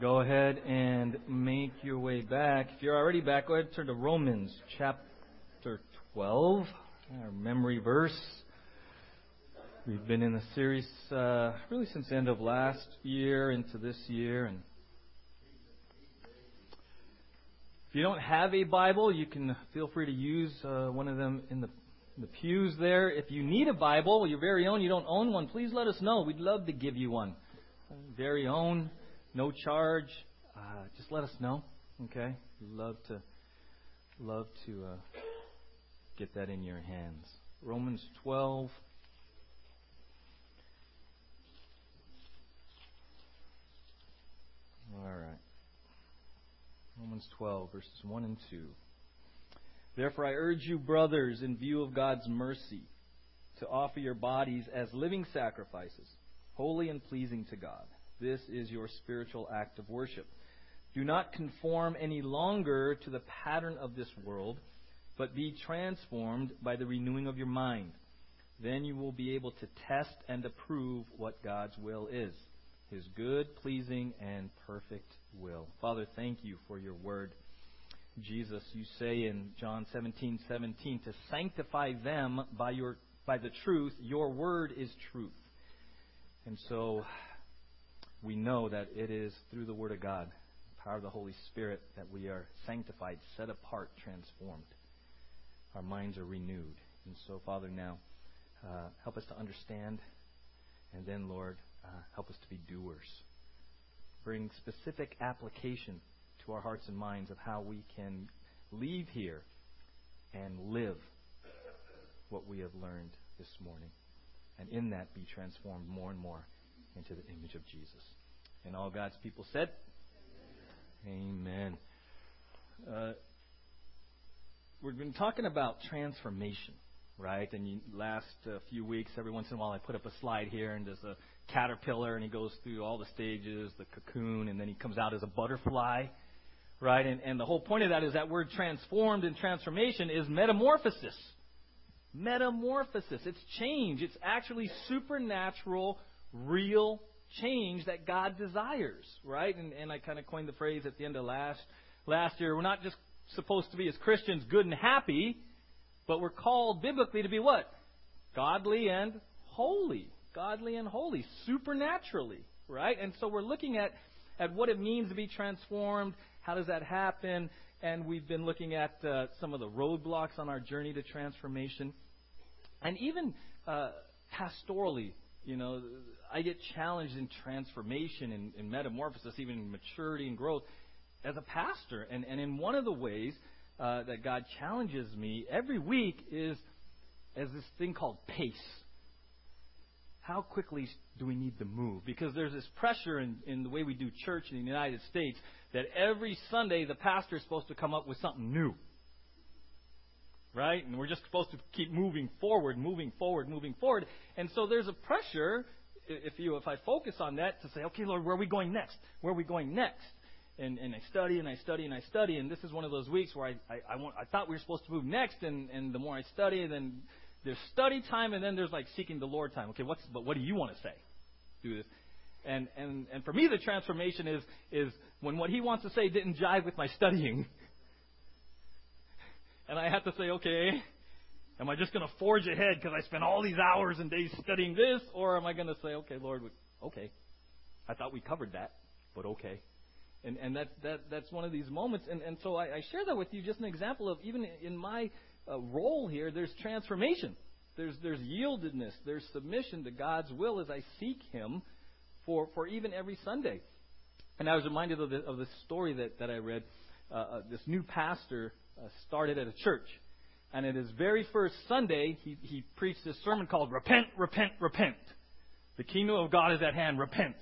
Go ahead and make your way back. If you're already back, go ahead and turn to Romans chapter 12, our memory verse. We've been in the series uh, really since the end of last year into this year, and if you don't have a Bible, you can feel free to use uh, one of them in the the pews there. If you need a Bible, your very own, you don't own one, please let us know. We'd love to give you one. Very own, no charge. Uh, just let us know. Okay, love to love to uh, get that in your hands. Romans 12. All right. Romans 12, verses 1 and 2. Therefore, I urge you, brothers, in view of God's mercy, to offer your bodies as living sacrifices, holy and pleasing to God. This is your spiritual act of worship. Do not conform any longer to the pattern of this world, but be transformed by the renewing of your mind. Then you will be able to test and approve what God's will is his good, pleasing, and perfect will. Father, thank you for your word. Jesus, you say in John 17, 17, to sanctify them by your by the truth. Your word is truth. And so we know that it is through the Word of God, the power of the Holy Spirit, that we are sanctified, set apart, transformed. Our minds are renewed. And so, Father, now uh, help us to understand, and then, Lord, uh, help us to be doers. Bring specific application to our hearts and minds of how we can leave here and live what we have learned this morning. And in that, be transformed more and more into the image of Jesus. And all God's people said, Amen. Uh, we've been talking about transformation, right? And you, last uh, few weeks, every once in a while, I put up a slide here, and there's a caterpillar, and he goes through all the stages, the cocoon, and then he comes out as a butterfly right? And, and the whole point of that is that word transformed and transformation is metamorphosis. Metamorphosis. It's change. It's actually supernatural, real change that God desires, right? And, and I kind of coined the phrase at the end of last last year. We're not just supposed to be as Christians good and happy, but we're called biblically to be what? Godly and holy. Godly and holy, supernaturally, right? And so we're looking at at what it means to be transformed how does that happen? And we've been looking at uh, some of the roadblocks on our journey to transformation. And even uh, pastorally, you know, I get challenged in transformation and, in metamorphosis, even in maturity and growth as a pastor. And, and in one of the ways uh, that God challenges me every week is as this thing called pace. How quickly do we need to move? Because there's this pressure in, in the way we do church in the United States that every Sunday the pastor is supposed to come up with something new. Right? And we're just supposed to keep moving forward, moving forward, moving forward. And so there's a pressure, if you if I focus on that, to say, okay, Lord, where are we going next? Where are we going next? And, and I study and I study and I study, and this is one of those weeks where I I, I, want, I thought we were supposed to move next, and, and the more I study, then there's study time, and then there's like seeking the Lord time. Okay, what's but what do you want to say? Do this. And, and, and for me, the transformation is, is when what he wants to say didn't jive with my studying. and I have to say, okay, am I just going to forge ahead because I spent all these hours and days studying this? Or am I going to say, okay, Lord, okay, I thought we covered that, but okay. And, and that, that, that's one of these moments. And, and so I, I share that with you, just an example of even in my uh, role here, there's transformation. There's, there's yieldedness. There's submission to God's will as I seek Him for, for even every Sunday. And I was reminded of, the, of this story that, that I read. Uh, uh, this new pastor uh, started at a church. And at his very first Sunday, he, he preached this sermon called Repent, Repent, Repent. The kingdom of God is at hand. Repent.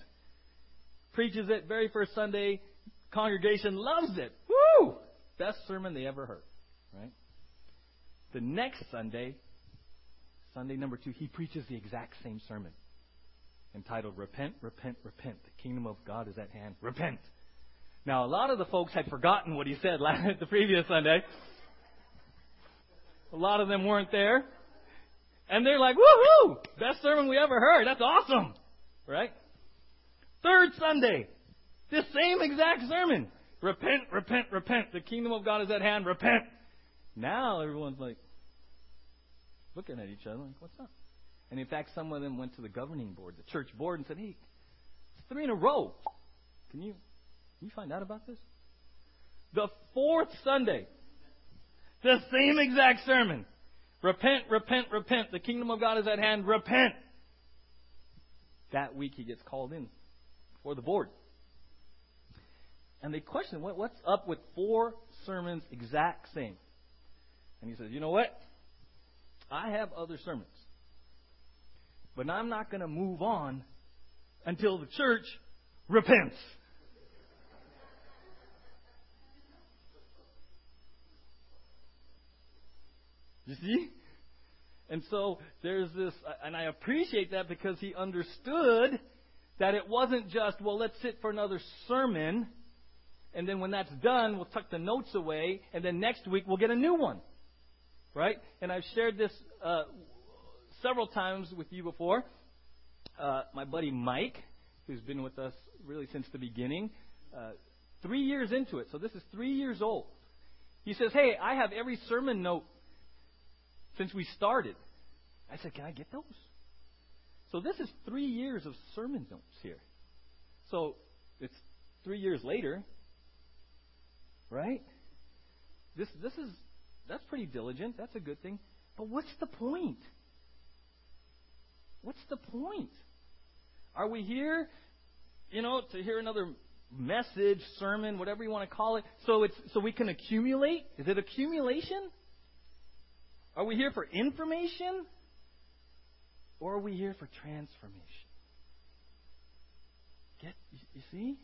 Preaches it very first Sunday. Congregation loves it. Woo! Best sermon they ever heard. Right? The next Sunday, Sunday number two, he preaches the exact same sermon entitled Repent, Repent, Repent. The kingdom of God is at hand. Repent. Now, a lot of the folks had forgotten what he said last, the previous Sunday. A lot of them weren't there. And they're like, woohoo! Best sermon we ever heard. That's awesome. Right? Third Sunday. This same exact sermon. Repent, repent, repent. The kingdom of God is at hand. Repent. Now everyone's like looking at each other like, what's up? And in fact, some of them went to the governing board, the church board, and said, hey, it's three in a row. Can you, can you find out about this? The fourth Sunday, the same exact sermon. Repent, repent, repent. The kingdom of God is at hand. Repent. That week he gets called in for the board. And they question, what, what's up with four sermons exact same? And he says, you know what? I have other sermons. But I'm not going to move on until the church repents. You see? And so there's this, and I appreciate that because he understood that it wasn't just, well, let's sit for another sermon, and then when that's done, we'll tuck the notes away, and then next week we'll get a new one. Right? And I've shared this uh, several times with you before. Uh, my buddy Mike, who's been with us really since the beginning, uh, three years into it, so this is three years old. He says, Hey, I have every sermon note since we started. I said, Can I get those? So this is three years of sermon notes here. So it's three years later, right? This this is that's pretty diligent. That's a good thing. But what's the point? What's the point? Are we here, you know, to hear another message, sermon, whatever you want to call it, so it's so we can accumulate? Is it accumulation? Are we here for information? Or are we here for transformation? Get you see?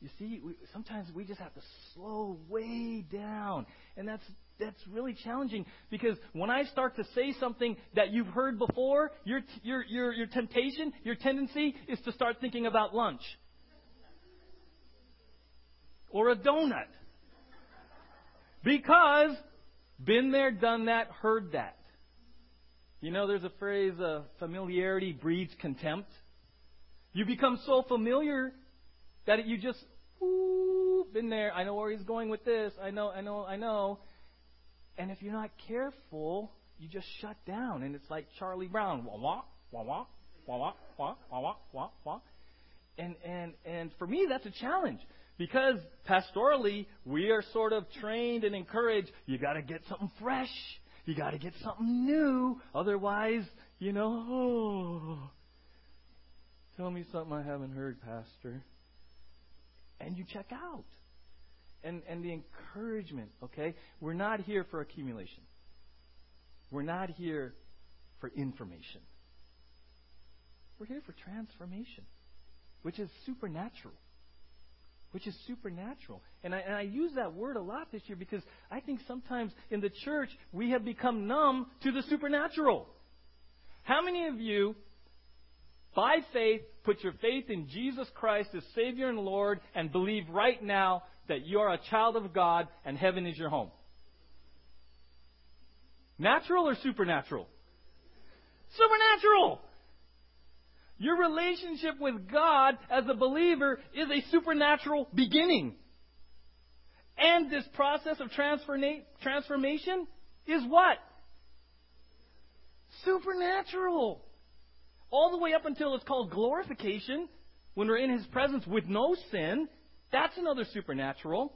You see, we, sometimes we just have to slow way down, and that's that's really challenging because when I start to say something that you've heard before, your your your your temptation, your tendency is to start thinking about lunch or a donut because been there, done that, heard that. You know, there's a phrase, uh, familiarity breeds contempt. You become so familiar that you just, ooh, been there. I know where he's going with this. I know, I know, I know. And if you're not careful, you just shut down. And it's like Charlie Brown, wah wah, wah wah, wah wah, wah wah wah wah wah. And and and for me, that's a challenge because pastorally, we are sort of trained and encouraged, you gotta get something fresh. You gotta get something new. Otherwise, you know, oh, tell me something I haven't heard, Pastor. And you check out. And, and the encouragement, okay? We're not here for accumulation. We're not here for information. We're here for transformation, which is supernatural which is supernatural. And I, and I use that word a lot this year because I think sometimes in the church we have become numb to the supernatural. How many of you, by faith, put your faith in Jesus Christ as Savior and Lord and believe right now that you are a child of God and heaven is your home? Natural or supernatural? Supernatural! Your relationship with God as a believer is a supernatural beginning. And this process of transformation is what? Supernatural. All the way up until it's called glorification, when we're in His presence with no sin. That's another supernatural,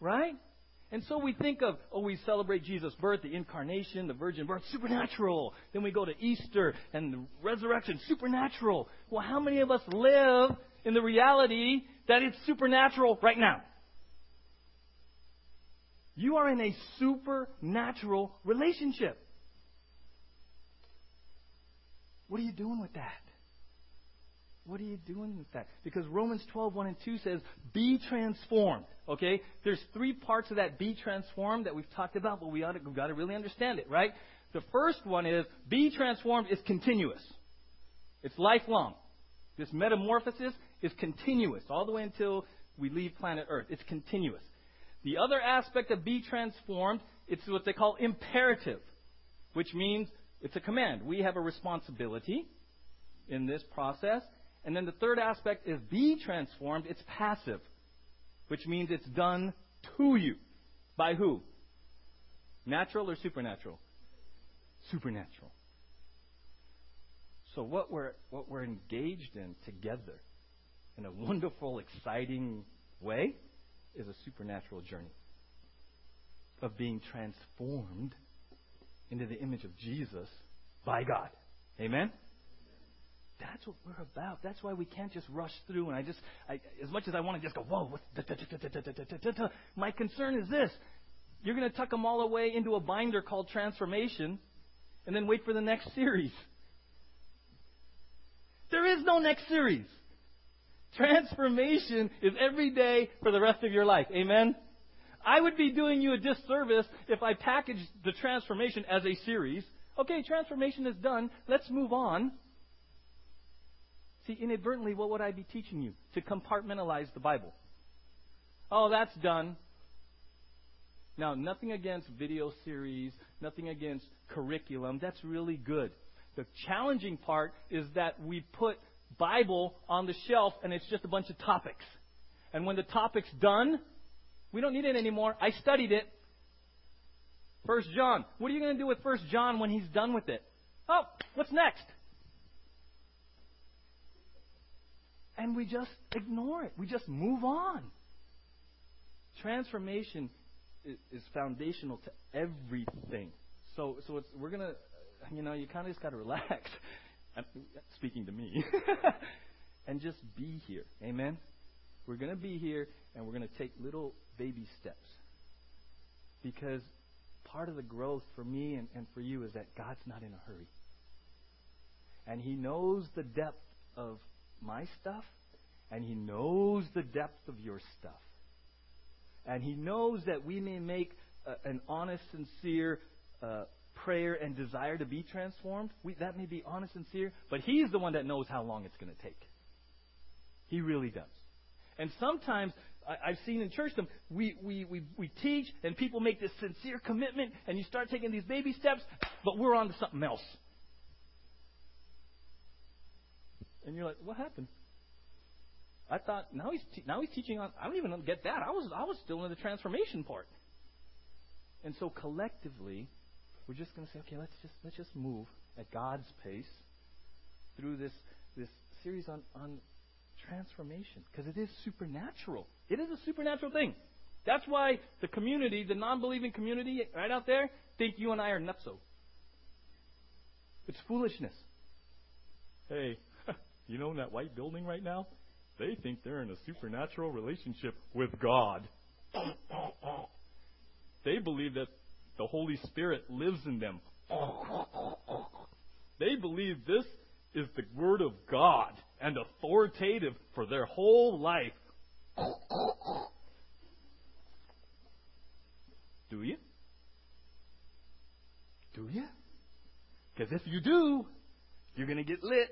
right? And so we think of, oh, we celebrate Jesus' birth, the incarnation, the virgin birth, supernatural. Then we go to Easter and the resurrection, supernatural. Well, how many of us live in the reality that it's supernatural right now? You are in a supernatural relationship. What are you doing with that? What are you doing with that? Because Romans 12, 1 and 2 says, be transformed. Okay? There's three parts of that be transformed that we've talked about, but we ought to, we've got to really understand it, right? The first one is, be transformed is continuous. It's lifelong. This metamorphosis is continuous, all the way until we leave planet Earth. It's continuous. The other aspect of be transformed, it's what they call imperative, which means it's a command. We have a responsibility in this process, And then the third aspect is be transformed. It's passive, which means it's done to you. By who? Natural or supernatural? Supernatural. So what we're what we're engaged in together in a wonderful, exciting way is a supernatural journey of being transformed into the image of Jesus by God. Amen? That's what we're about. That's why we can't just rush through. And I just, I, as much as I want to just go, whoa, my concern is this. You're going to tuck them all away into a binder called transformation and then wait for the next series. There is no next series. Transformation is every day for the rest of your life. Amen? I would be doing you a disservice if I packaged the transformation as a series. Okay, transformation is done. Let's move on. See, inadvertently, what would I be teaching you? To compartmentalize the Bible. Oh, that's done. Now, nothing against video series, nothing against curriculum. That's really good. The challenging part is that we put Bible on the shelf and it's just a bunch of topics. And when the topic's done, we don't need it anymore. I studied it. First John. What are you going to do with First John when he's done with it? Oh, what's next? And we just ignore it. We just move on. Transformation is foundational to everything. So, so we're gonna, you know, you kind of just got to relax. speaking to me, and just be here. Amen. We're gonna be here, and we're gonna take little baby steps. Because part of the growth for me and, and for you is that God's not in a hurry. And He knows the depth of my stuff, and He knows the depth of your stuff. And He knows that we may make a, an honest, sincere uh, prayer and desire to be transformed. We, that may be honest, sincere, but He's the one that knows how long it's going to take. He really does. And sometimes I, have seen in churchdom, we, we, we, we teach and people make this sincere commitment and you start taking these baby steps, but we're on to something else. And you're like, what happened? I thought now he's te- now he's teaching on. I don't even get that. I was I was still in the transformation part. And so collectively, we're just going to say, okay, let's just let's just move at God's pace through this this series on on transformation because it is supernatural. It is a supernatural thing. That's why the community, the non-believing community right out there, think you and I are nutso. It's foolishness. Hey, you know in that white building right now? They think they're in a supernatural relationship with God. they believe that the Holy Spirit lives in them. They believe this is the Word of God and authoritative for their whole life. Do you? Do you? Because if you do, you're going to get lit.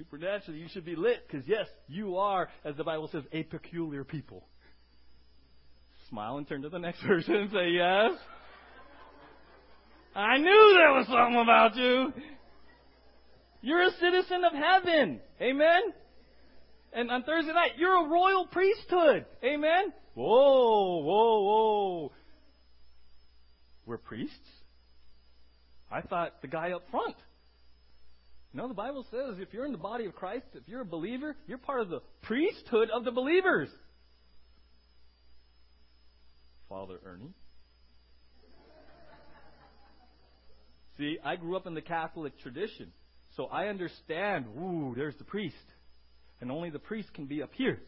Supernaturally, you should be lit because, yes, you are, as the Bible says, a peculiar people. Smile and turn to the next person and say, Yes. I knew there was something about you. You're a citizen of heaven. Amen? And on Thursday night, you're a royal priesthood. Amen? Whoa, whoa, whoa. We're priests? I thought the guy up front. No, the Bible says if you're in the body of Christ, if you're a believer, you're part of the priesthood of the believers. Father Ernie. See, I grew up in the Catholic tradition. So I understand, ooh, there's the priest. And only the priest can be up here.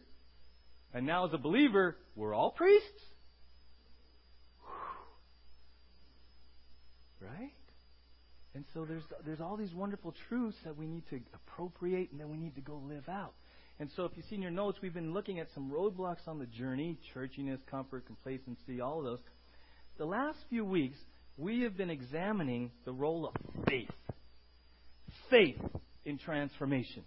And now, as a believer, we're all priests. Right? And so there's, there's all these wonderful truths that we need to appropriate and then we need to go live out. And so if you see in your notes, we've been looking at some roadblocks on the journey churchiness, comfort, complacency, all of those. The last few weeks, we have been examining the role of faith faith in transformation.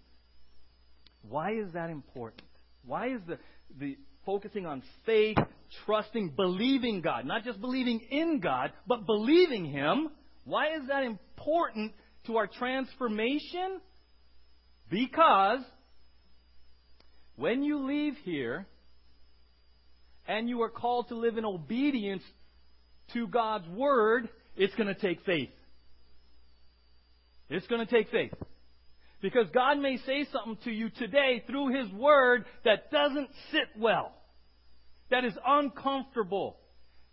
Why is that important? Why is the, the focusing on faith, trusting, believing God, not just believing in God, but believing Him? Why is that important to our transformation? Because when you leave here and you are called to live in obedience to God's Word, it's going to take faith. It's going to take faith. Because God may say something to you today through His Word that doesn't sit well, that is uncomfortable,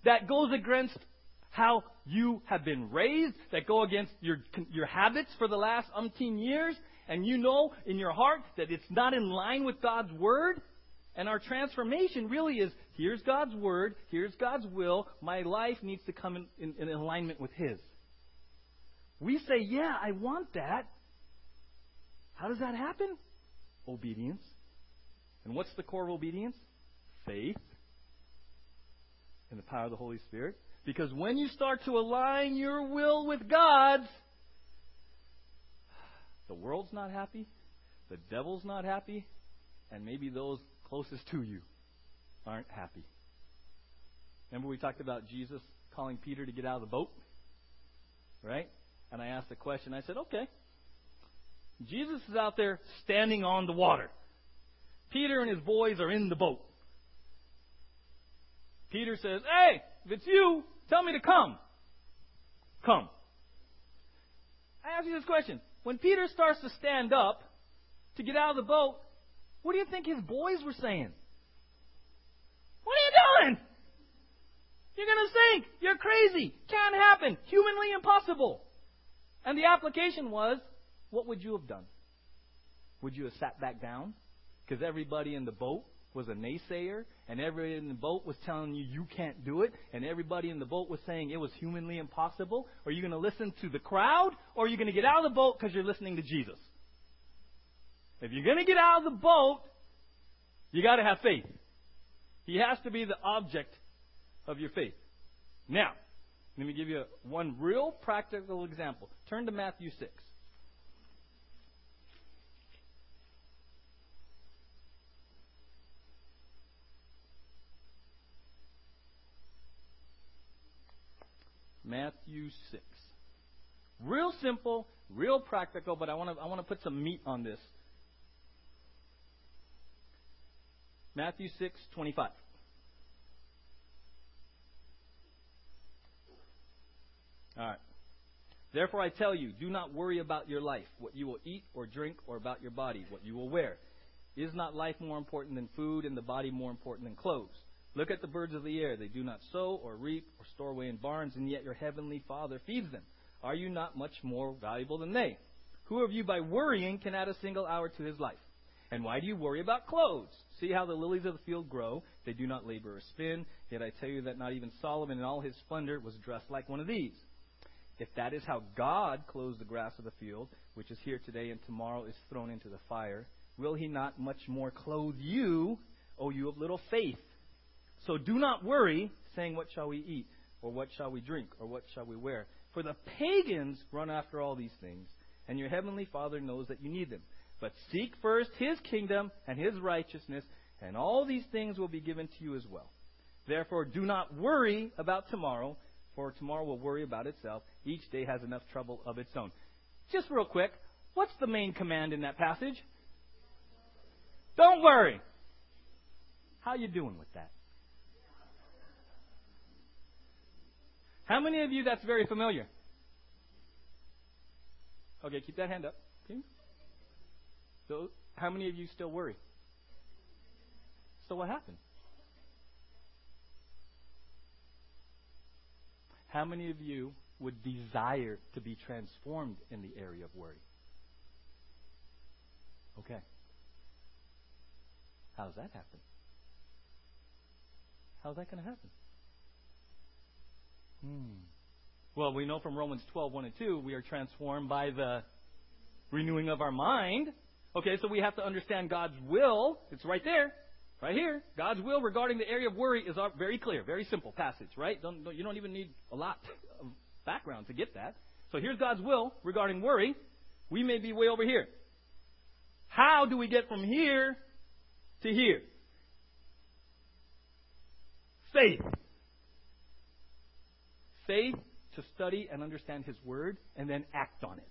that goes against how you have been raised, that go against your, your habits for the last umpteen years, and you know in your heart that it's not in line with God's Word. And our transformation really is here's God's Word, here's God's will, my life needs to come in, in, in alignment with His. We say, yeah, I want that. How does that happen? Obedience. And what's the core of obedience? Faith in the power of the Holy Spirit. Because when you start to align your will with God's, the world's not happy, the devil's not happy, and maybe those closest to you aren't happy. Remember we talked about Jesus calling Peter to get out of the boat? Right? And I asked a question. I said, okay, Jesus is out there standing on the water. Peter and his boys are in the boat. Peter says, Hey, if it's you, tell me to come. Come. I ask you this question. When Peter starts to stand up to get out of the boat, what do you think his boys were saying? What are you doing? You're going to sink. You're crazy. Can't happen. Humanly impossible. And the application was what would you have done? Would you have sat back down? Because everybody in the boat was a naysayer, and everybody in the boat was telling you you can't do it, and everybody in the boat was saying it was humanly impossible. Are you going to listen to the crowd, or are you going to get out of the boat because you're listening to Jesus? If you're going to get out of the boat, you got to have faith. He has to be the object of your faith. Now, let me give you one real practical example. Turn to Matthew 6. Matthew 6. Real simple, real practical, but I want to I want to put some meat on this. Matthew 6:25. All right. Therefore I tell you, do not worry about your life, what you will eat or drink, or about your body, what you will wear. Is not life more important than food, and the body more important than clothes? Look at the birds of the air. They do not sow or reap or store away in barns, and yet your heavenly Father feeds them. Are you not much more valuable than they? Who of you by worrying can add a single hour to his life? And why do you worry about clothes? See how the lilies of the field grow. They do not labor or spin. Yet I tell you that not even Solomon in all his splendor was dressed like one of these. If that is how God clothes the grass of the field, which is here today and tomorrow is thrown into the fire, will he not much more clothe you, O you of little faith? So do not worry, saying, What shall we eat? Or what shall we drink? Or what shall we wear? For the pagans run after all these things, and your heavenly Father knows that you need them. But seek first his kingdom and his righteousness, and all these things will be given to you as well. Therefore, do not worry about tomorrow, for tomorrow will worry about itself. Each day has enough trouble of its own. Just real quick, what's the main command in that passage? Don't worry. How you doing with that? How many of you that's very familiar? Okay, keep that hand up. Okay. So, how many of you still worry? So, what happened? How many of you would desire to be transformed in the area of worry? Okay. How's that happen? How's that going to happen? Hmm. Well, we know from Romans 12, 1 and 2, we are transformed by the renewing of our mind. Okay, so we have to understand God's will. It's right there, right here. God's will regarding the area of worry is very clear, very simple passage, right? Don't, don't, you don't even need a lot of background to get that. So here's God's will regarding worry. We may be way over here. How do we get from here to here? Faith faith to study and understand His Word and then act on it.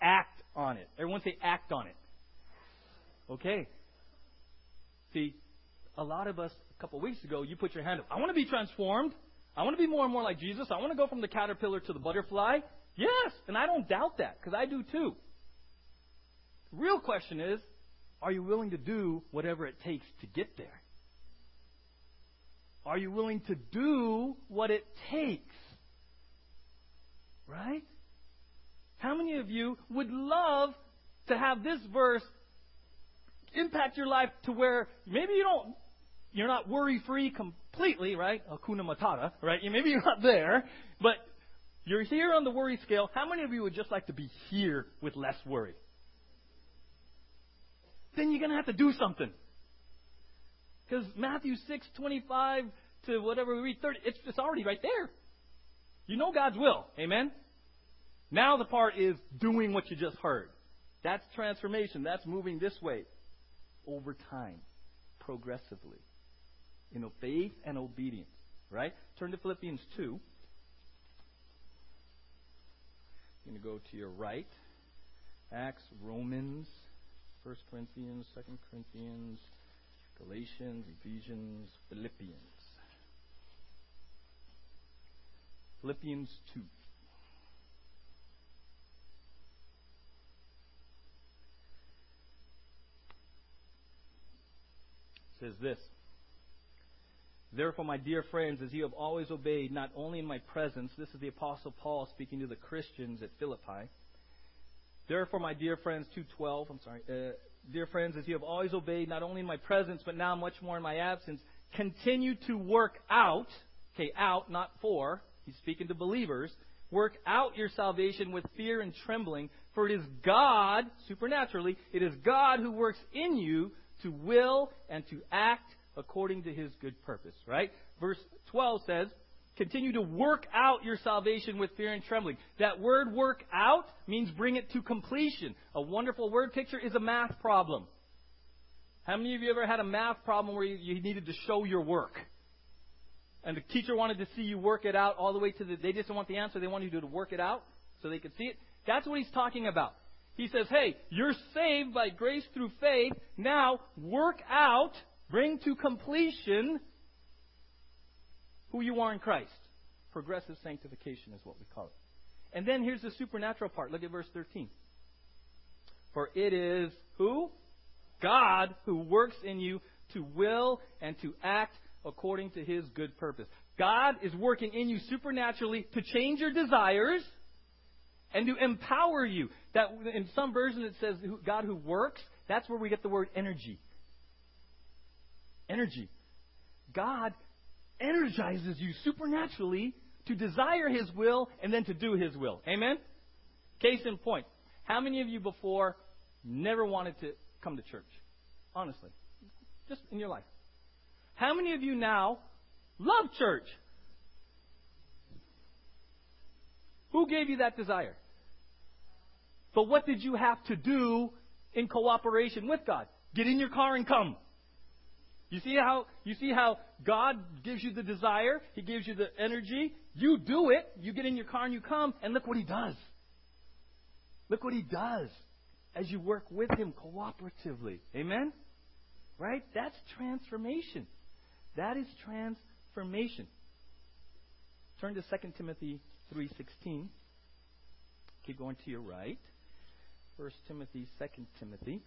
act on it. Everyone say act on it. Okay. See, a lot of us, a couple of weeks ago, you put your hand up. I want to be transformed. I want to be more and more like Jesus. I want to go from the caterpillar to the butterfly. Yes, and I don't doubt that because I do too. The real question is, are you willing to do whatever it takes to get there? Are you willing to do what it takes? Right? How many of you would love to have this verse impact your life to where maybe you don't, you're not worry free completely, right? Hakuna Matata, right? Maybe you're not there, but you're here on the worry scale. How many of you would just like to be here with less worry? Then you're going to have to do something. Because Matthew 6, 25 to whatever we read, 30, it's, it's already right there. You know God's will. Amen? Now the part is doing what you just heard. That's transformation. That's moving this way over time, progressively. Know, faith and obedience. Right? Turn to Philippians 2. You're going to go to your right. Acts, Romans, 1 Corinthians, 2 Corinthians, Galatians, Ephesians, Philippians. Philippians 2. says this Therefore, my dear friends, as you have always obeyed, not only in my presence, this is the Apostle Paul speaking to the Christians at Philippi. Therefore, my dear friends, 212, I'm sorry, uh, dear friends, as you have always obeyed, not only in my presence, but now much more in my absence, continue to work out, okay, out, not for, he's speaking to believers, work out your salvation with fear and trembling, for it is God, supernaturally, it is God who works in you to will and to act according to his good purpose, right? Verse 12 says, continue to work out your salvation with fear and trembling. That word work out means bring it to completion. A wonderful word picture is a math problem. How many of you ever had a math problem where you, needed to show your work? And the teacher wanted to see you work it out all the way to the, they didn't want the answer, they wanted you to work it out so they could see it. That's what he's talking about. He says, hey, you're saved by grace through faith. Now work out, bring to completion who you are in Christ. Progressive sanctification is what we call it. And then here's the supernatural part. Look at verse 13. For it is who? God who works in you to will and to act according to his good purpose. God is working in you supernaturally to change your desires and to empower you. That in some versions it says God who works. That's where we get the word energy. Energy. God energizes you supernaturally to desire His will and then to do His will. Amen? Case in point. How many of you before never wanted to come to church? Honestly. Just in your life. How many of you now love church? Who gave you that desire? But what did you have to do in cooperation with God? Get in your car and come. You see how you see how God gives you the desire, He gives you the energy. You do it. You get in your car and you come, and look what He does. Look what He does as you work with Him cooperatively. Amen. Right? That's transformation. That is transformation. Turn to 2 Timothy 3:16. Keep going to your right. 1 Timothy, 2 Timothy.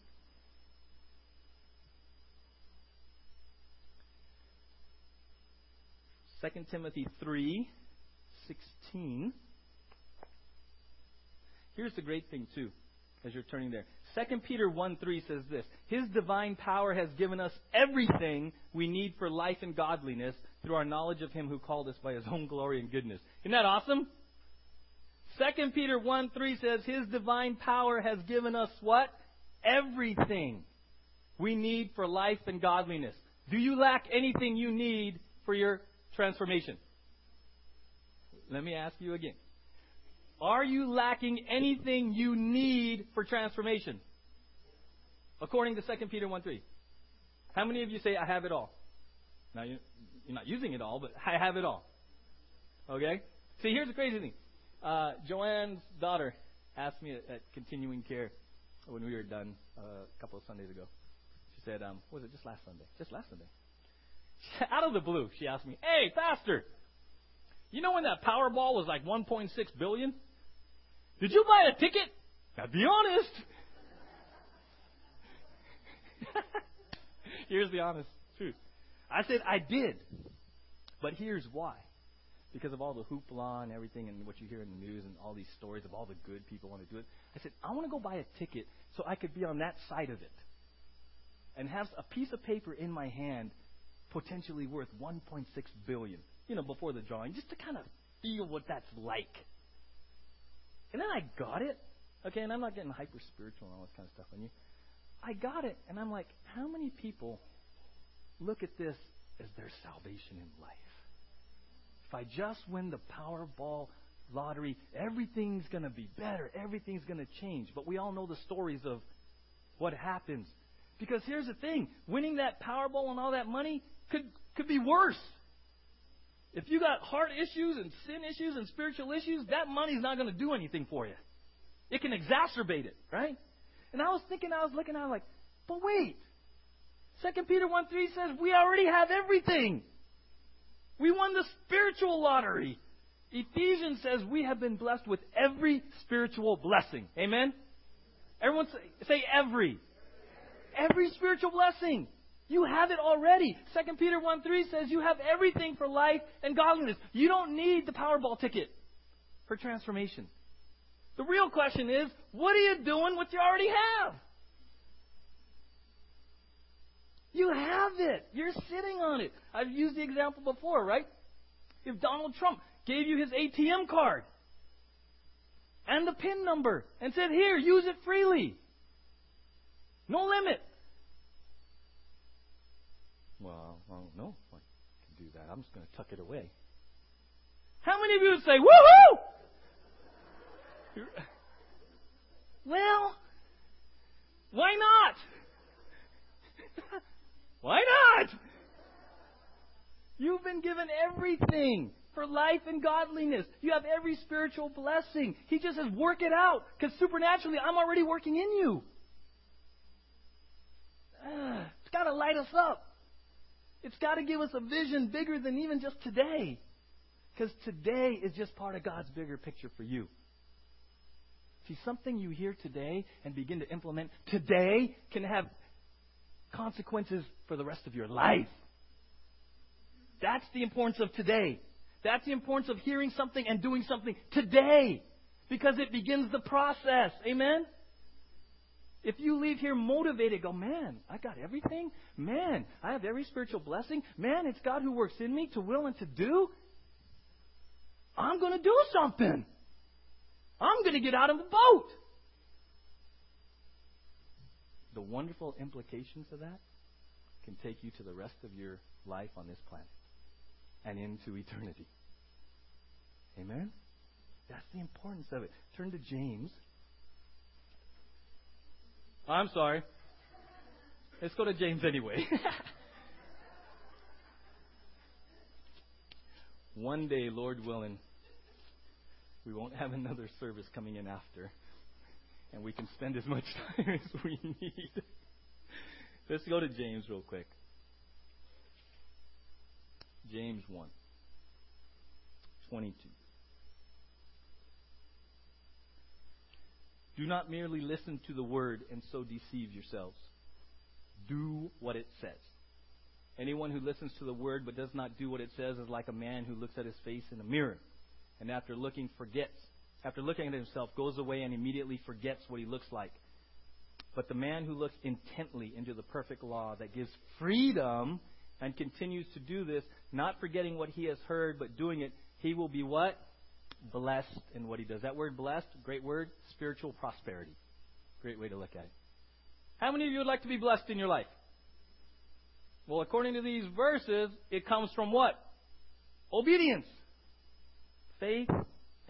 Second Timothy three sixteen. Here's the great thing too, as you're turning there. Second Peter 1 3 says this His divine power has given us everything we need for life and godliness through our knowledge of Him who called us by His own glory and goodness. Isn't that awesome? 2 Peter 1 3 says, His divine power has given us what? Everything we need for life and godliness. Do you lack anything you need for your transformation? Let me ask you again. Are you lacking anything you need for transformation? According to 2 Peter 1 3. How many of you say, I have it all? Now, you're not using it all, but I have it all. Okay? See, here's the crazy thing uh, Joanne's daughter, asked me at, at continuing care when we were done uh, a couple of Sundays ago. She said, um, was it just last Sunday? Just last Sunday. Out of the blue, she asked me, "Hey, pastor, you know when that Powerball was like 1.6 billion? Did you buy a ticket? Now be honest." Here's the honest truth. I said I did. But here's why. Because of all the hoopla and everything and what you hear in the news and all these stories of all the good people want to do it. I said, I want to go buy a ticket so I could be on that side of it. And have a piece of paper in my hand potentially worth 1.6 billion, you know, before the drawing, just to kind of feel what that's like. And then I got it. Okay, and I'm not getting hyper spiritual and all this kind of stuff on you. I got it, and I'm like, how many people look at this as their salvation in life? If I just win the Powerball lottery, everything's going to be better. Everything's going to change. But we all know the stories of what happens. Because here's the thing winning that Powerball and all that money could, could be worse. If you got heart issues and sin issues and spiritual issues, that money's not going to do anything for you. It can exacerbate it, right? And I was thinking, I was looking, I was like, but wait. Second Peter 1 3 says we already have everything. We won the spiritual lottery. Ephesians says we have been blessed with every spiritual blessing. Amen? Everyone say, say every. Every spiritual blessing. You have it already. 2 Peter 1 3 says you have everything for life and godliness. You don't need the Powerball ticket for transformation. The real question is, what are you doing with what you already have? You have it. You're sitting on it. I've used the example before, right? If Donald Trump gave you his ATM card and the PIN number and said, here, use it freely. No limit. Well, I don't know if I can do that. I'm just going to tuck it away. How many of you would say, woohoo! Well, why not? why not? You've been given everything for life and godliness. You have every spiritual blessing. He just says, work it out, because supernaturally, I'm already working in you. Uh, it's got to light us up. It's got to give us a vision bigger than even just today. Because today is just part of God's bigger picture for you. See, something you hear today and begin to implement today can have consequences for the rest of your life. That's the importance of today. That's the importance of hearing something and doing something today because it begins the process. Amen? If you leave here motivated, go, man, I got everything. Man, I have every spiritual blessing. Man, it's God who works in me to will and to do. I'm going to do something. I'm going to get out of the boat. The wonderful implications of that can take you to the rest of your life on this planet and into eternity. Amen? That's the importance of it. Turn to James. Oh, I'm sorry. Let's go to James anyway. One day, Lord willing, we won't have another service coming in after. And we can spend as much time as we need. Let's go to James real quick. James 1 22. Do not merely listen to the word and so deceive yourselves. Do what it says. Anyone who listens to the word but does not do what it says is like a man who looks at his face in a mirror and after looking forgets. After looking at himself, goes away and immediately forgets what he looks like. But the man who looks intently into the perfect law that gives freedom and continues to do this, not forgetting what he has heard, but doing it, he will be what? Blessed in what he does. That word blessed, great word, spiritual prosperity. Great way to look at it. How many of you would like to be blessed in your life? Well, according to these verses, it comes from what? Obedience faith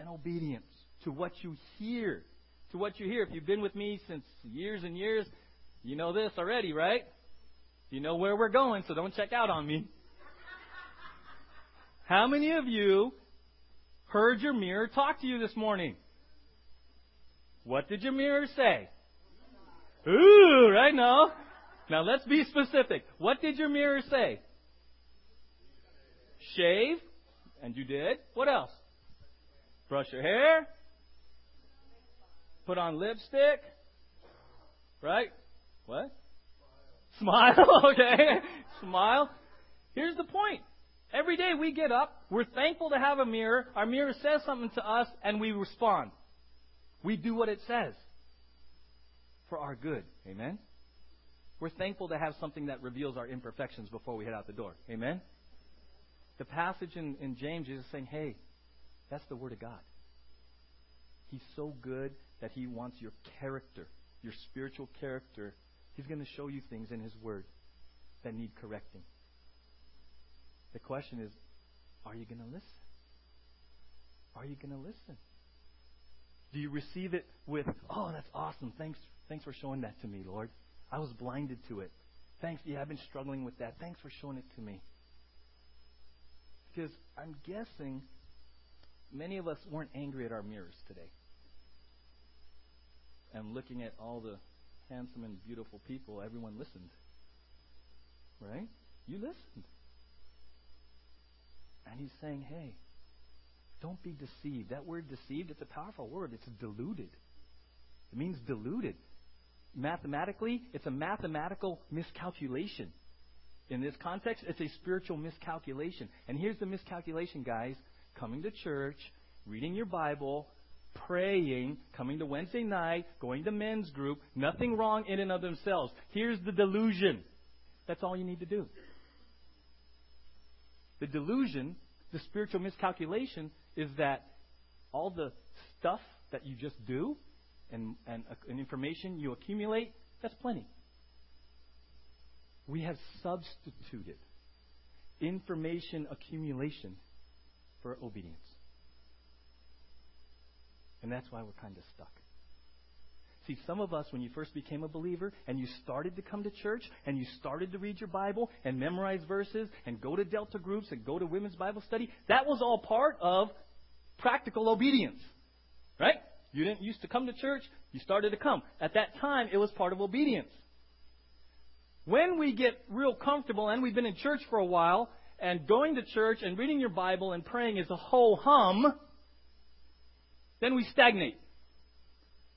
and obedience to what you hear. To what you hear. If you've been with me since years and years, you know this already, right? You know where we're going, so don't check out on me. How many of you heard your mirror talk to you this morning? What did your mirror say? Ooh, right now. Now let's be specific. What did your mirror say? Shave, and you did. What else? Brush your hair. Put on lipstick. Right? What? Smile, okay. Smile. Here's the point. Every day we get up, we're thankful to have a mirror. Our mirror says something to us, and we respond. We do what it says for our good. Amen? We're thankful to have something that reveals our imperfections before we head out the door. Amen? The passage in, in James is saying, hey, that's the Word of God. He's so good that He wants your character, your spiritual character. He's going to show you things in His Word that need correcting. The question is, are you going to listen? Are you going to listen? Do you receive it with, oh, that's awesome. Thanks, thanks for showing that to me, Lord. I was blinded to it. Thanks. Yeah, I've been struggling with that. Thanks for showing it to me. Because I'm guessing many of us weren't angry at our mirrors today. And looking at all the handsome and beautiful people, everyone listened. Right? You listened. And he's saying, hey, don't be deceived. That word deceived, it's a powerful word. It's deluded. It means deluded. Mathematically, it's a mathematical miscalculation. In this context, it's a spiritual miscalculation. And here's the miscalculation, guys coming to church, reading your Bible, praying, coming to Wednesday night, going to men's group, nothing wrong in and of themselves. Here's the delusion. That's all you need to do. The delusion, the spiritual miscalculation, is that all the stuff that you just do and, and, uh, and information you accumulate, that's plenty. We have substituted information accumulation for obedience. And that's why we're kind of stuck. See, some of us, when you first became a believer and you started to come to church and you started to read your Bible and memorize verses and go to Delta groups and go to women's Bible study, that was all part of practical obedience. Right? You didn't used to come to church, you started to come. At that time, it was part of obedience. When we get real comfortable and we've been in church for a while, and going to church and reading your Bible and praying is a whole hum, then we stagnate.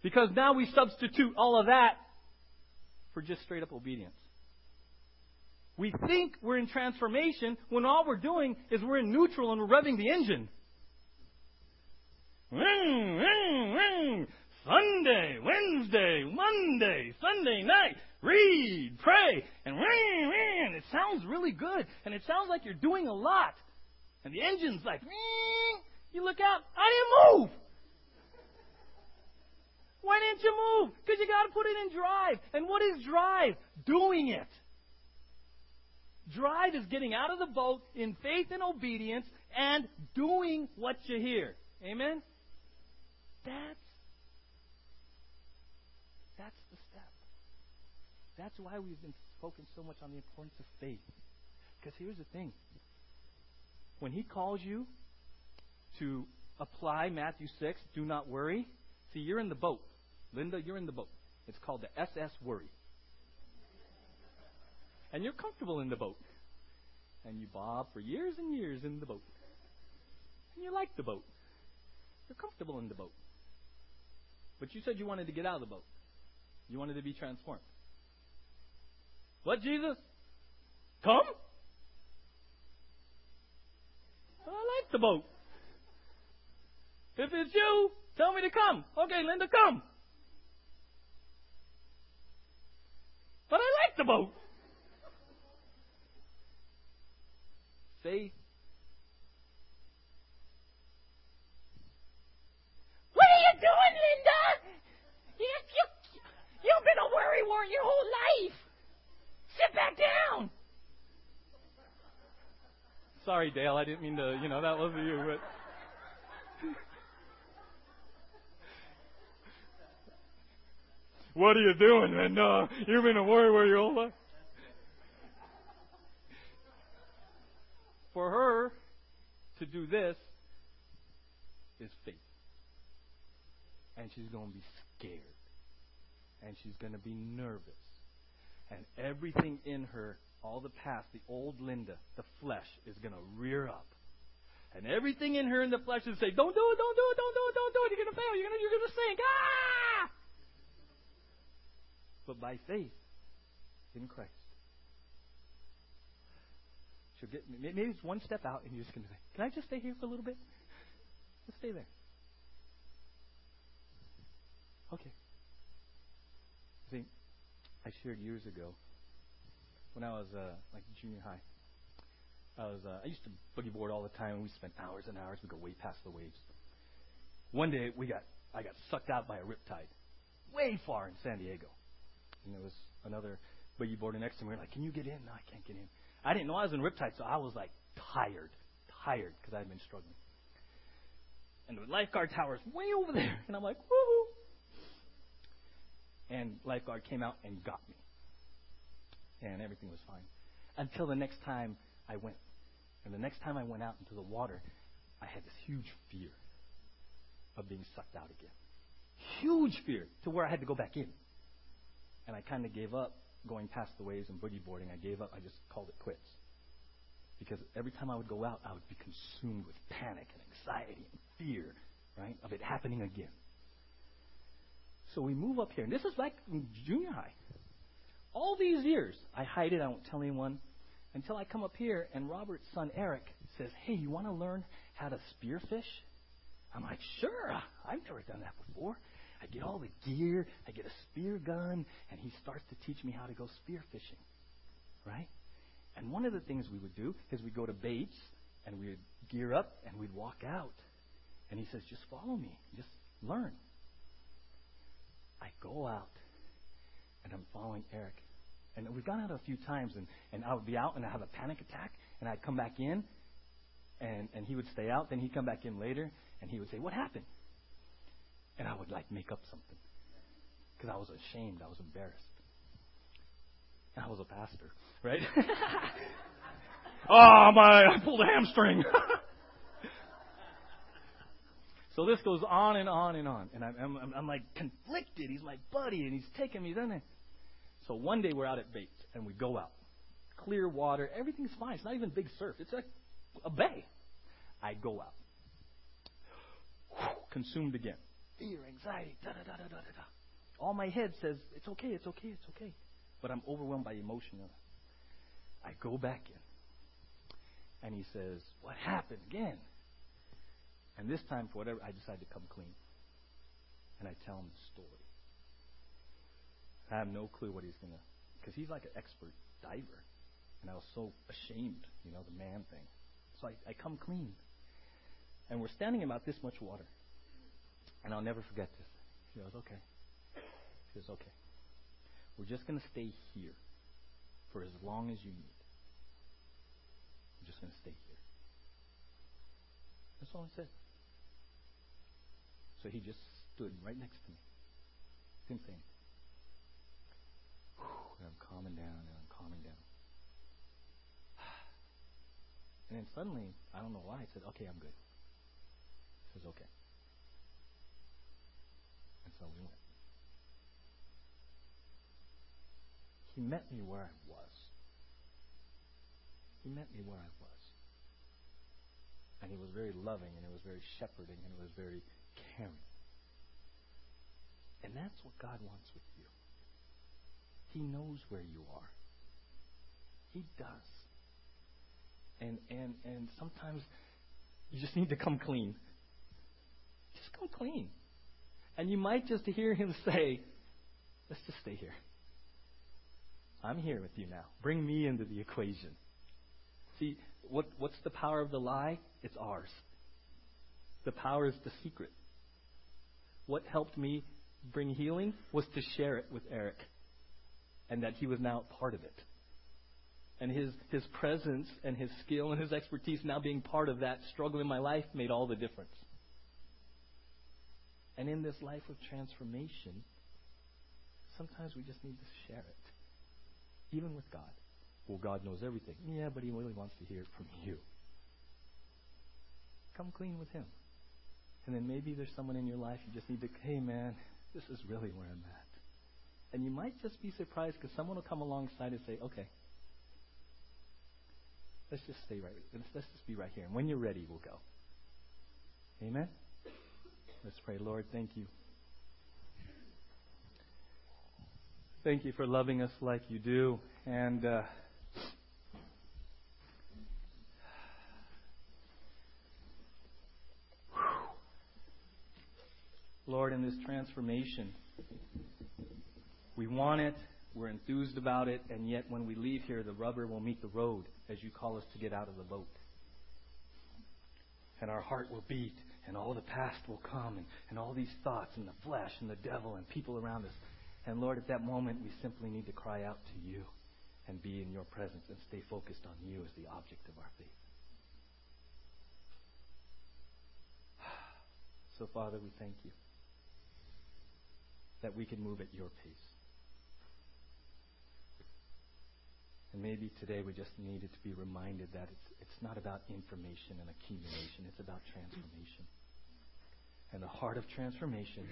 Because now we substitute all of that for just straight up obedience. We think we're in transformation when all we're doing is we're in neutral and we're revving the engine. Ring, ring, ring. Sunday, Wednesday, Monday, Sunday night, read, pray, and ring, ring. it sounds really good, and it sounds like you're doing a lot. And the engine's like, ring. you look out, I didn't move. Why didn't you move? Because you got to put it in drive. And what is drive? Doing it. Drive is getting out of the boat in faith and obedience and doing what you hear. Amen? That's that's the step. That's why we've been focused so much on the importance of faith. Because here's the thing. When he calls you to apply Matthew 6, do not worry, see, you're in the boat. Linda, you're in the boat. It's called the SS Worry. And you're comfortable in the boat. And you bob for years and years in the boat. And you like the boat. You're comfortable in the boat. But you said you wanted to get out of the boat. You wanted to be transformed. What, Jesus? Come? I like the boat. If it's you, tell me to come. Okay, Linda, come. But I like the boat. Faith. What are you doing, Linda? You, you, you've been a worry wart your whole life. Sit back down. Sorry, Dale. I didn't mean to. You know that wasn't you, but. What are you doing, And No, you've been a worry your whole life. For her to do this is faith. And she's going to be scared. And she's going to be nervous. And everything in her, all the past, the old Linda, the flesh, is going to rear up. And everything in her in the flesh is say, Don't do it, don't do it, don't do it, don't do it. You're going to fail. You're going to, you're going to sink. Ah! But by faith in Christ, she'll get, maybe it's one step out and you're just going to say, Can I just stay here for a little bit? Let's stay there. Okay. See, I shared years ago when I was uh, like junior high. I was uh, I used to boogie board all the time, and we spent hours and hours. We go way past the waves. One day we got I got sucked out by a riptide, way far in San Diego, and there was another boogie boarder next to me. We are like, "Can you get in?" No, I can't get in. I didn't know I was in riptide, so I was like tired, tired because I had been struggling. And the lifeguard tower's way over there, and I'm like, "Woo!" And lifeguard came out and got me, and everything was fine until the next time I went. And the next time I went out into the water, I had this huge fear of being sucked out again. Huge fear to where I had to go back in. And I kind of gave up going past the waves and boogie boarding. I gave up. I just called it quits. Because every time I would go out, I would be consumed with panic and anxiety and fear, right, of it happening again. So we move up here. And this is like junior high. All these years, I hide it. I won't tell anyone until I come up here and Robert's son Eric says, Hey, you want to learn how to spearfish? I'm like, Sure, I've never done that before. I get all the gear, I get a spear gun, and he starts to teach me how to go spearfishing. Right? And one of the things we would do is we'd go to Bates and we'd gear up and we'd walk out. And he says, Just follow me, just learn. I go out and I'm following Eric. And we've gone out a few times, and, and I would be out and I'd have a panic attack, and I'd come back in, and, and he would stay out. Then he'd come back in later, and he would say, What happened? And I would like make up something because I was ashamed, I was embarrassed. And I was a pastor, right? oh, my, I pulled a hamstring. so this goes on and on and on. And I'm, I'm, I'm like conflicted. He's my buddy, and he's taking me, doesn't he? So one day we're out at Bates and we go out. Clear water, everything's fine. It's not even big surf. It's like a bay. I go out. Consumed again. Fear, anxiety, da da da da da da. All my head says, it's okay, it's okay, it's okay. But I'm overwhelmed by emotion. I go back in. And he says, What happened again? And this time, for whatever, I decide to come clean. And I tell him the story. I have no clue what he's going to, because he's like an expert diver. And I was so ashamed, you know, the man thing. So I, I come clean. And we're standing about this much water. And I'll never forget this. She goes, okay. She goes, okay. We're just going to stay here for as long as you need. We're just going to stay here. That's all I said. So he just stood right next to me. Didn't say anything and I'm calming down and I'm calming down. And then suddenly, I don't know why, I said, okay, I'm good. He says, okay. He met me where I was. He met me where I was. And he was very loving, and it was very shepherding, and it was very caring. And that's what God wants with you. He knows where you are. He does. And and and sometimes you just need to come clean. Just come clean. And you might just hear him say, Let's just stay here. I'm here with you now. Bring me into the equation. See, what, what's the power of the lie? It's ours. The power is the secret. What helped me bring healing was to share it with Eric and that he was now part of it. And his, his presence and his skill and his expertise now being part of that struggle in my life made all the difference. And in this life of transformation, sometimes we just need to share it, even with God. Well, God knows everything. Yeah, but He really wants to hear it from you. Come clean with Him. And then maybe there's someone in your life you just need to, hey man, this is really where I'm at. And you might just be surprised because someone will come alongside and say, okay, let's just stay right. Let's, let's just be right here. And when you're ready, we'll go. Amen? Let's pray. Lord, thank you. Thank you for loving us like you do. And uh, Lord, in this transformation, we want it, we're enthused about it, and yet when we leave here, the rubber will meet the road as you call us to get out of the boat. And our heart will beat, and all the past will come, and, and all these thoughts, and the flesh, and the devil, and people around us. And Lord, at that moment, we simply need to cry out to you and be in your presence and stay focused on you as the object of our faith. So, Father, we thank you that we can move at your pace. And maybe today we just needed to be reminded that it's, it's not about information and accumulation, it's about transformation. And the heart of transformation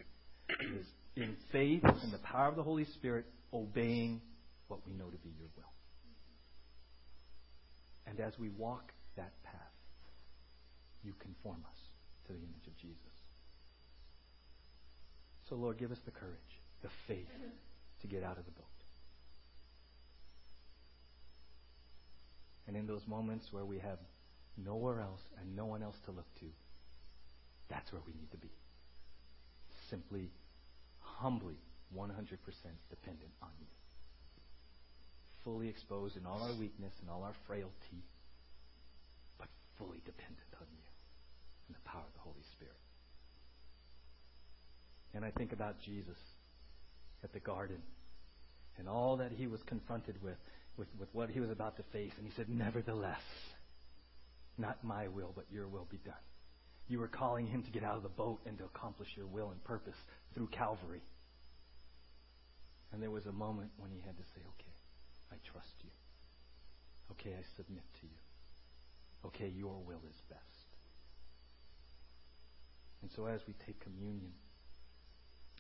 is in faith and the power of the Holy Spirit obeying what we know to be your will. And as we walk that path, you conform us to the image of Jesus. So, Lord, give us the courage, the faith to get out of the boat. And in those moments where we have nowhere else and no one else to look to, that's where we need to be. Simply, humbly, 100% dependent on you. Fully exposed in all our weakness and all our frailty, but fully dependent on you and the power of the Holy Spirit. And I think about Jesus at the garden and all that he was confronted with, with, with what he was about to face. And he said, Nevertheless, not my will, but your will be done. You were calling him to get out of the boat and to accomplish your will and purpose through Calvary. And there was a moment when he had to say, Okay, I trust you. Okay, I submit to you. Okay, your will is best. And so as we take communion,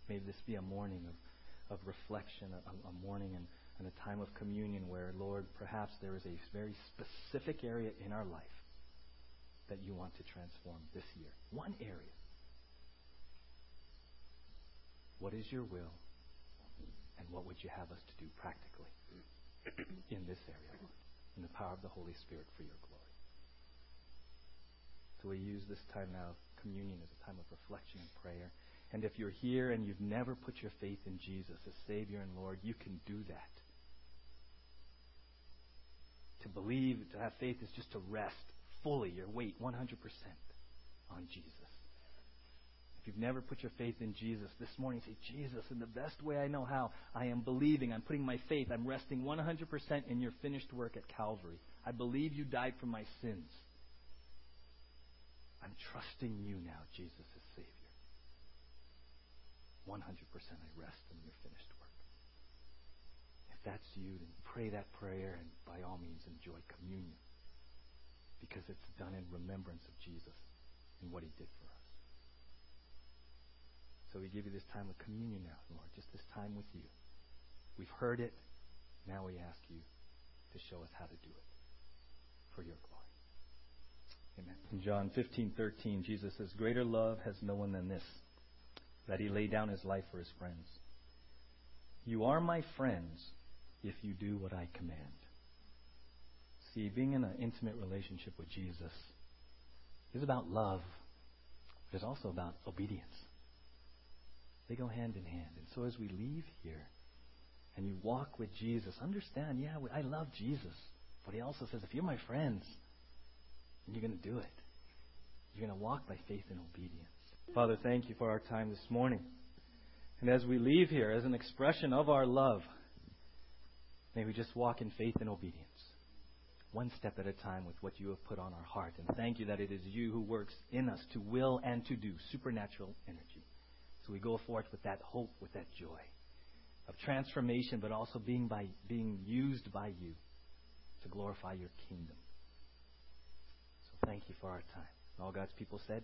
May this be a morning of, of reflection, a, a morning and, and a time of communion where, Lord, perhaps there is a very specific area in our life that you want to transform this year. One area. What is your will? And what would you have us to do practically in this area, Lord? In the power of the Holy Spirit for your glory. So we use this time now, communion, as a time of reflection and prayer. And if you're here and you've never put your faith in Jesus as Savior and Lord, you can do that. To believe, to have faith is just to rest fully your weight 100% on Jesus. If you've never put your faith in Jesus, this morning say, Jesus, in the best way I know how, I am believing, I'm putting my faith, I'm resting 100% in your finished work at Calvary. I believe you died for my sins. I'm trusting you now, Jesus, as Savior. 100% I rest in your finished work. If that's you, then pray that prayer and by all means enjoy communion because it's done in remembrance of Jesus and what he did for us. So we give you this time of communion now, Lord, just this time with you. We've heard it. Now we ask you to show us how to do it for your glory. Amen. In John 15:13, Jesus says, "Greater love has no one than this, that he lay down his life for his friends. You are my friends if you do what I command. See, being in an intimate relationship with Jesus is about love, but it's also about obedience. They go hand in hand. And so as we leave here and you walk with Jesus, understand, yeah, I love Jesus. But he also says, if you're my friends, you're going to do it. You're going to walk by faith and obedience. Father, thank you for our time this morning. And as we leave here, as an expression of our love, may we just walk in faith and obedience, one step at a time with what you have put on our heart. And thank you that it is you who works in us to will and to do supernatural energy. So we go forth with that hope, with that joy of transformation, but also being, by, being used by you to glorify your kingdom. So thank you for our time. All God's people said,